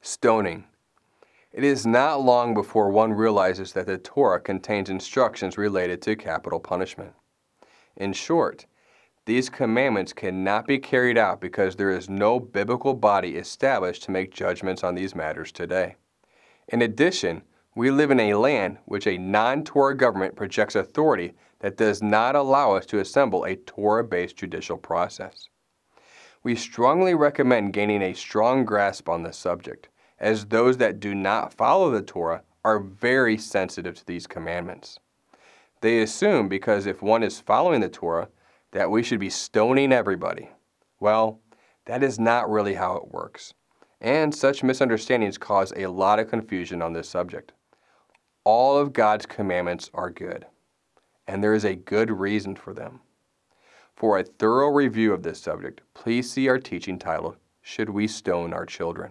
Stoning. It is not long before one realizes that the Torah contains instructions related to capital punishment. In short, these commandments cannot be carried out because there is no biblical body established to make judgments on these matters today. In addition, we live in a land which a non Torah government projects authority that does not allow us to assemble a Torah based judicial process. We strongly recommend gaining a strong grasp on this subject, as those that do not follow the Torah are very sensitive to these commandments. They assume because if one is following the Torah, that we should be stoning everybody. Well, that is not really how it works. And such misunderstandings cause a lot of confusion on this subject. All of God's commandments are good, and there is a good reason for them. For a thorough review of this subject, please see our teaching titled, Should We Stone Our Children?